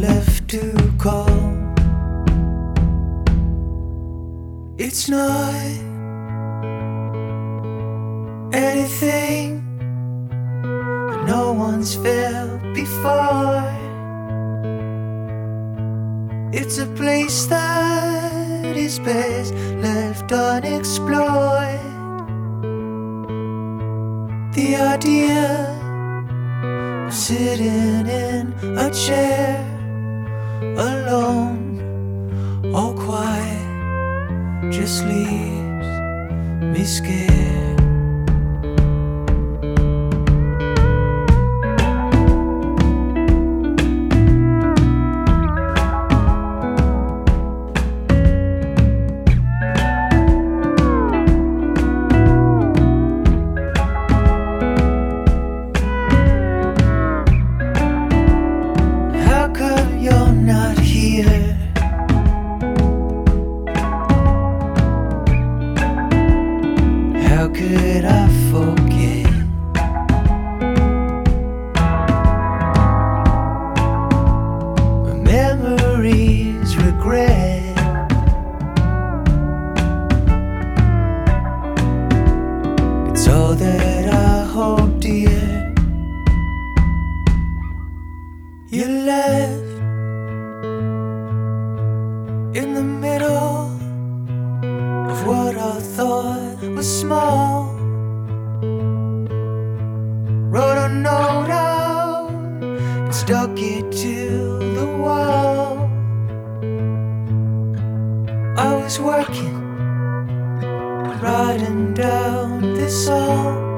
left to call. It's not anything no one's felt before. It's a place that is best left unexplored. The idea of sitting in a chair sleeps me scared. In the middle of what I thought was small. Note out stuck it to the wall. I was working, writing down this song.